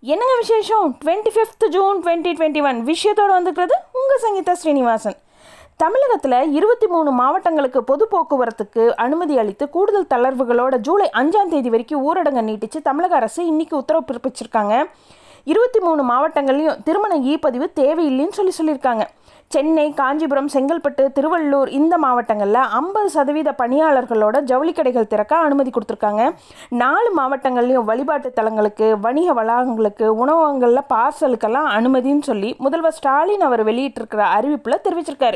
என்னங்க விசேஷம்? Twenty fifth June twenty twenty one விஷயத்தோடு வந்துக்கிறது உங்கள் சங்கீதா ஸ்ரீனிவாசன். தமிழகத்தில் இருபத்தி மூணு மாவட்டங்களுக்கு பொது போக்குவரத்துக்கு அனுமதி அளித்து கூடுதல் தளர்வுகளோட ஜூலை அஞ்சாம் தேதி வரைக்கும் ஊரடங்கு நீட்டிச்சு தமிழக அரசு இன்னைக்கு உத்தரவு பிறப்பிச்சிருக்காங்க. இருபத்தி மூணு மாவட்டங்கள்லையும் திருமண இ பதிவு தேவையில்லைன்னு சொல்லி சொல்லியிருக்காங்க. சென்னை காஞ்சிபுரம் செங்கல்பட்டு திருவள்ளூர் இந்த மாவட்டங்களில் ஐம்பது சதவீத பணியாளர்களோட ஜவுளி கடைகள் திறக்க அனுமதி கொடுத்துருக்காங்க. நாலு மாவட்டங்கள்லையும் வழிபாட்டு தலங்களுக்கு வணிக வளாகங்களுக்கு உணவகங்களில் பார்சலுக்கெல்லாம் அனுமதின்னு சொல்லி முதல்வர் ஸ்டாலின் அவர் வெளியிட்டிருக்கிற அறிவிப்பில் தெரிவிச்சிருக்காரு.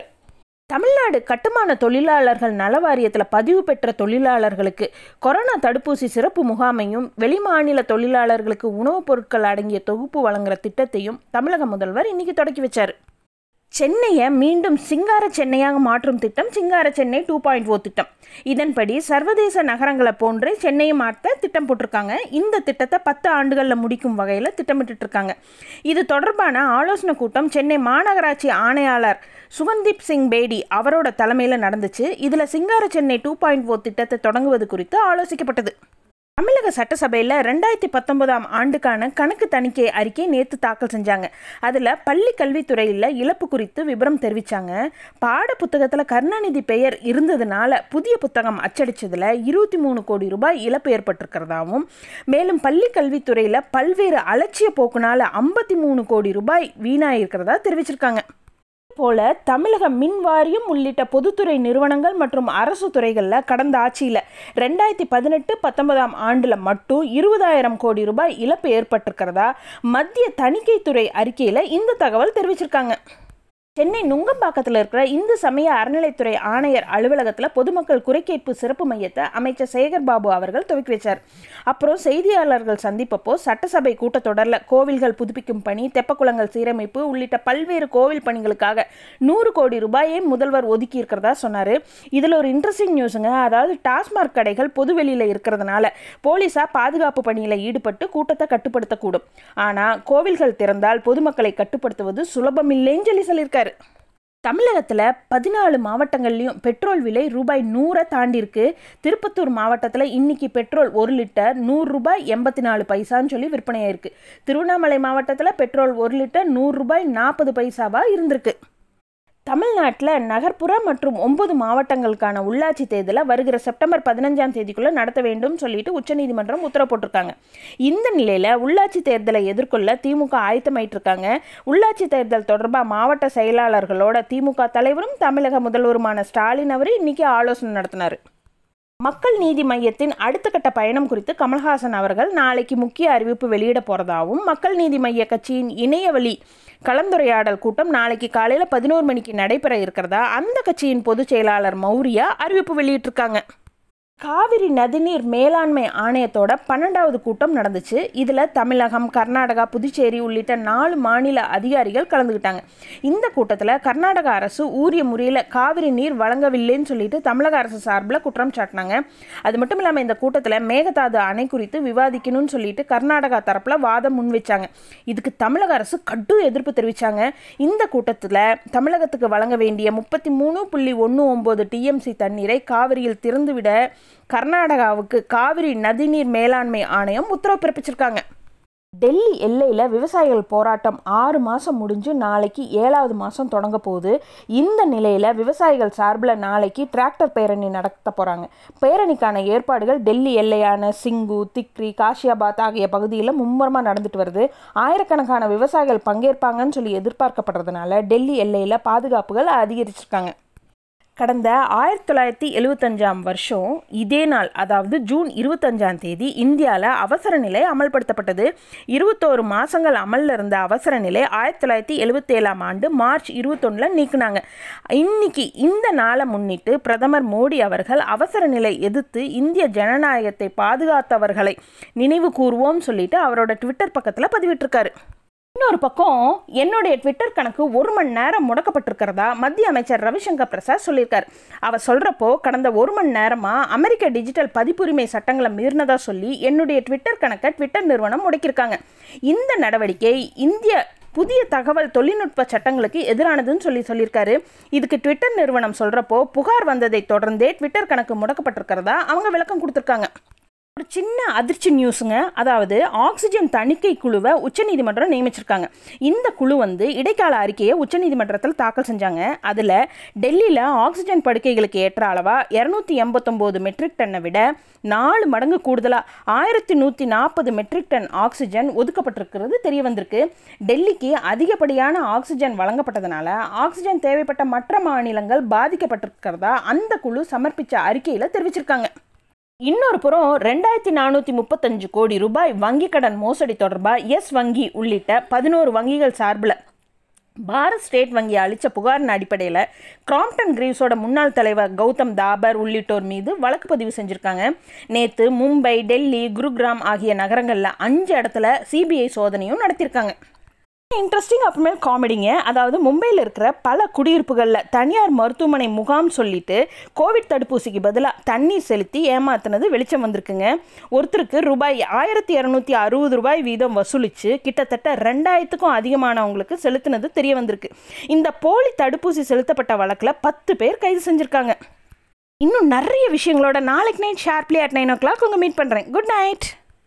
தமிழ்நாடு கட்டுமான தொழிலாளர்கள் நல வாரியத்தில் பதிவு பெற்ற தொழிலாளர்களுக்கு கொரோனா தடுப்பூசி சிறப்பு முகாமையும் வெளிமாநில தொழிலாளர்களுக்கு உணவுப் பொருட்கள் அடங்கிய தொகுப்பு வழங்குகிற திட்டத்தையும் தமிழக முதல்வர் இன்னைக்கு தொடக்கி வச்சார். சென்னையை மீண்டும் சிங்கார சென்னையாக மாற்றும் திட்டம் சிங்கார சென்னை டூ பாயிண்ட் ஓ திட்டம். இதன்படி சர்வதேச நகரங்களை போன்றே சென்னையை மாற்ற திட்டம் போட்டிருக்காங்க. இந்த திட்டத்தை பத்து ஆண்டுகளில் முடிக்கும் வகையில் திட்டமிட்டு இருக்காங்க இது தொடர்பான ஆலோசனை கூட்டம் சென்னை மாநகராட்சி ஆணையாளர் சுகந்தீப் சிங் பேடி அவரோட தலைமையில் நடந்துச்சு. இதில் சிங்கார சென்னை டூ பாயிண்ட் ஓ திட்டத்தை தொடங்குவது குறித்து ஆலோசிக்கப்பட்டது. தமிழக சட்டசபையில் ரெண்டாயிரத்தி பத்தொன்பதாம் ஆண்டுக்கான கணக்கு தணிக்கை அறிக்கை நேற்று தாக்கல் செஞ்சாங்க. அதில் பள்ளி கல்வித்துறையில் இழப்பு குறித்து விவரம் தெரிவித்தாங்க பாட புத்தகத்தில் கருணாநிதி பெயர் இருந்ததுனால புதிய புத்தகம் அச்சடித்ததில் இருபத்தி மூணு கோடி ரூபாய் இழப்பு ஏற்பட்டிருக்கிறதாகவும் மேலும் பள்ளி கல்வித்துறையில் பல்வேறு அலட்சிய போக்குனால ஐம்பத்தி மூணு கோடி ரூபாய் வீணாயிருக்கிறதா தெரிவிச்சிருக்காங்க. போல தமிழக மின் வாரியம் உள்ளிட்ட பொதுத்துறை நிறுவனங்கள் மற்றும் அரசு துறைகளில் கடந்த ஆட்சியில் ரெண்டாயிரத்தி பதினெட்டு பத்தொன்பதாம் ஆண்டில் மட்டும் இருபதாயிரம் கோடி ரூபாய் இழப்பு ஏற்பட்டிருக்கிறதா மத்திய தணிக்கைத்துறை அறிக்கையில் இந்த தகவல் தெரிவிச்சிருக்காங்க. சென்னை நுங்கம்பாக்கத்தில் இருக்கிற இந்து சமய அறநிலைத்துறை ஆணையர் அலுவலகத்தில் பொதுமக்கள் குறைகேட்பு சிறப்பு மையத்தை அமைச்சர் சேகர் பாபு அவர்கள் துவக்கி வச்சார். அப்புறம் செய்தியாளர்கள் சந்திப்பப்போ சட்டசபை கூட்டத்தொடரில் கோவில்கள் புதுப்பிக்கும் பணி தெப்பக்குளங்கள் சீரமைப்பு உள்ளிட்ட பல்வேறு கோவில் பணிகளுக்காக நூறு கோடி ரூபாயை முதல்வர் ஒதுக்கி இருக்கிறதா சொன்னார். இதில் ஒரு இன்ட்ரெஸ்டிங் நியூஸுங்க அதாவது டாஸ்மாக் கடைகள் பொதுவெளியில் இருக்கிறதுனால போலீஸாக பாதுகாப்பு பணியில் ஈடுபட்டு கூட்டத்தை கட்டுப்படுத்தக்கூடும். ஆனால் கோவில்கள் திறந்தால் பொதுமக்களை கட்டுப்படுத்துவது சுலபமில்லைன்னு சொல்லி சொல்லியிருக்காரு. தமிழகத்தில் பதினாலு மாவட்டங்கள்லையும் பெட்ரோல் விலை ரூபாய் நூறை தாண்டிருக்கு திருப்பத்தூர் மாவட்டத்தில் இன்னைக்கு பெட்ரோல் ஒரு லிட்டர் நூறு ரூபாய் எண்பத்தி நாலு பைசான்னு சொல்லி விற்பனையாயிருக்கு. திருவண்ணாமலை மாவட்டத்தில் பெட்ரோல் ஒரு லிட்டர் நூறு ரூபாய் நாற்பது பைசாவாக இருந்திருக்கு. தமிழ்நாட்டில் நகர்ப்புற மற்றும் ஒன்பது மாவட்டங்களுக்கான உள்ளாட்சி தேர்தலை வருகிற செப்டம்பர் பதினஞ்சாம் தேதிக்குள்ளே நடத்த வேண்டும் சொல்லிட்டு உச்சநீதிமன்றம் உத்தரவு போட்டிருக்காங்க. இந்த நிலையில் உள்ளாட்சி தேர்தலை எதிர்கொள்ள திமுக ஆயத்தமாயிட்டிருக்காங்க. உள்ளாட்சி தேர்தல் தொடர்பாக மாவட்ட செயலாளர்களோட திமுக தலைவரும் தமிழக முதல்வருமான ஸ்டாலின் அவர் இன்றைக்கி ஆலோசனை நடத்தினார். மக்கள் நீதி மையத்தின் அடுத்த கட்ட பயணம் குறித்து கமல்ஹாசன் அவர்கள் நாளைக்கு முக்கிய அறிவிப்பு வெளியிட போகிறதாகவும் மக்கள் நீதி மைய கட்சியின் இணையவழி கலந்துரையாடல் கூட்டம் நாளைக்கு காலையில் பதினோரு மணிக்கு நடைபெற இருக்கிறதா அந்த கட்சியின் பொதுச் செயலாளர் மௌரியா அறிவிப்பு வெளியிட்டிருக்காங்க. காவிரி நதிநீர் மேலாண்மை ஆணையத்தோட பன்னெண்டாவது கூட்டம் நடந்துச்சு. இதில் தமிழகம் கர்நாடகா புதுச்சேரி உள்ளிட்ட நாலு மாநில அதிகாரிகள் கலந்துக்கிட்டாங்க இந்த கூட்டத்தில் கர்நாடக அரசு ஊரிய முறையில் காவிரி நீர் வழங்கவில்லைன்னு சொல்லிட்டு தமிழக அரசு சார்பில் குற்றம் சாட்டினாங்க. அது மட்டும் இல்லாமல் இந்த கூட்டத்தில் மேகதாது அணை குறித்து விவாதிக்கணும்னு சொல்லிட்டு கர்நாடகா தரப்பில் வாதம் முன் வச்சாங்க இதுக்கு தமிழக அரசு கடும் எதிர்ப்பு தெரிவித்தாங்க இந்த கூட்டத்தில் தமிழகத்துக்கு வழங்க வேண்டிய முப்பத்தி மூணு புள்ளி ஒன்று ஒம்பது டிஎம்சி தண்ணீரை காவிரியில் திறந்துவிட கர்நாடகாவுக்கு காவிரி நதிநீர் மேலாண்மை ஆணையம் உத்தரவு பிறப்பிச்சிருக்காங்க. டெல்லி எல்லையில் விவசாயிகள் போராட்டம் ஆறு மாதம் முடிஞ்சு நாளைக்கு ஏழாவது மாதம் தொடங்க போகுது. இந்த நிலையில் விவசாயிகள் சார்பில் நாளைக்கு டிராக்டர் பேரணி நடத்த போகிறாங்க பேரணிக்கான ஏற்பாடுகள் டெல்லி எல்லையான சிங்கு திக்ரி காஷியாபாத் ஆகிய பகுதியில் மும்முரமாக நடந்துட்டு வருது. ஆயிரக்கணக்கான விவசாயிகள் பங்கேற்பாங்கன்னு சொல்லி எதிர்பார்க்கப்படுறதுனால டெல்லி எல்லையில் பாதுகாப்புகள் அதிகரிச்சிருக்காங்க. கடந்த ஆயிரத்தி தொள்ளாயிரத்தி எழுபத்தஞ்சாம் வருஷம் இதே நாள் அதாவது ஜூன் இருபத்தஞ்சாம் தேதி இந்தியாவில் அவசர நிலை அமல்படுத்தப்பட்டது. இருபத்தோரு மாதங்கள் அமலில் இருந்த அவசர நிலை ஆயிரத்தி தொள்ளாயிரத்தி எழுபத்தேழாம் ஆண்டு மார்ச் இருபத்தொன்னில் நீக்கினாங்க. இன்னைக்கு இந்த நாளை முன்னிட்டு பிரதமர் மோடி அவர்கள் அவசர நிலை எதிர்த்து இந்திய ஜனநாயகத்தை பாதுகாத்தவர்களை நினைவு கூறுவோம் சொல்லிட்டு அவரோட ட்விட்டர் பக்கத்தில் பதிவிட்டிருக்காரு. இன்னொரு பக்கம் என்னுடைய ட்விட்டர் கணக்கு ஒரு மணி நேரம் முடக்கப்பட்டிருக்கிறதா மத்திய அமைச்சர் ரவிசங்கர் பிரசாத் சொல்லியிருக்கார். அவர் சொல்கிறப்போ கடந்த ஒரு மணி நேரமாக அமெரிக்க டிஜிட்டல் பதிப்புரிமை சட்டங்களை மீறினதா சொல்லி என்னுடைய ட்விட்டர் கணக்கை ட்விட்டர் நிறுவனம் முடக்கியிருக்காங்க. இந்த நடவடிக்கை இந்திய புதிய தகவல் தொழில்நுட்ப சட்டங்களுக்கு எதிரானதுன்னு சொல்லி சொல்லியிருக்காரு. இதுக்கு ட்விட்டர் நிறுவனம் சொல்கிறப்போ புகார் வந்ததை தொடர்ந்தே ட்விட்டர் கணக்கு முடக்கப்பட்டிருக்கிறதா அவங்க விளக்கம் கொடுத்துருக்காங்க. சின்ன அதிர்ச்சி நியூஸுங்க அதாவது ஆக்சிஜன் தணிக்கை குழுவை உச்சநீதிமன்றம் நியமிச்சிருக்காங்க. இந்த குழு வந்து இடைக்கால அறிக்கையை உச்சநீதிமன்றத்தில் தாக்கல் செஞ்சாங்க. அதில் டெல்லியில் ஆக்சிஜன் படுக்கைகளுக்கு ஏற்ற அளவாக இரநூத்தி எண்பத்தொம்போது மெட்ரிக் டன்னை விட நாலு மடங்கு கூடுதலாக ஆயிரத்தி நூற்றி நாற்பது மெட்ரிக் டன் ஆக்சிஜன் ஒதுக்கப்பட்டிருக்கிறது தெரிய வந்திருக்கு. டெல்லிக்கு அதிகப்படியான ஆக்சிஜன் வழங்கப்பட்டதுனால ஆக்சிஜன் தேவைப்பட்ட மற்ற மாநிலங்கள் பாதிக்கப்பட்டிருக்கிறதா அந்த குழு சமர்ப்பித்த அறிக்கையில் தெரிவிச்சிருக்காங்க. இன்னொரு புறம் ரெண்டாயிரத்தி நானூற்றி முப்பத்தஞ்சு கோடி ரூபாய் வங்கிக் கடன் மோசடி தொடர்பாக எஸ் வங்கி உள்ளிட்ட பதினோரு வங்கிகள் சார்பில் பாரத் ஸ்டேட் வங்கி அளித்த புகாரின் அடிப்படையில் கிராம்ப்டன் கிரீவ்ஸோட முன்னாள் தலைவர் கௌதம் தாபர் உள்ளிட்டோர் மீது வழக்கு பதிவு செஞ்சுருக்காங்க. நேற்று மும்பை டெல்லி குருகிராம் ஆகிய நகரங்களில் அஞ்சு இடத்துல சிபிஐ சோதனையும் நடத்தியிருக்காங்க இன்ட்ரெஸ்டிங் அப்புறமேல் காமெடிங்க அதாவது மும்பையில் இருக்கிற பல குடியிருப்புகளில் தனியார் மருத்துவமனை முகாம் சொல்லிட்டு கோவிட் தடுப்பூசிக்கு பதிலாக தண்ணீர் செலுத்தி ஏமாத்தினது வெளிச்சம் வந்திருக்குங்க. ஒருத்தருக்கு ரூபாய் ஆயிரத்தி இரநூத்தி அறுபது ரூபாய் வீதம் வசூலித்து கிட்டத்தட்ட ரெண்டாயிரத்துக்கும் அதிகமானவங்களுக்கு செலுத்தினது தெரிய வந்திருக்கு. இந்த போலி தடுப்பூசி செலுத்தப்பட்ட வழக்கில் பத்து பேர் கைது செஞ்சுருக்காங்க. இன்னும் நிறைய விஷயங்களோட நாளைக்கு night sharply at nine o'clock உங்கள் மீட் பண்ணுறேன் குட் நைட்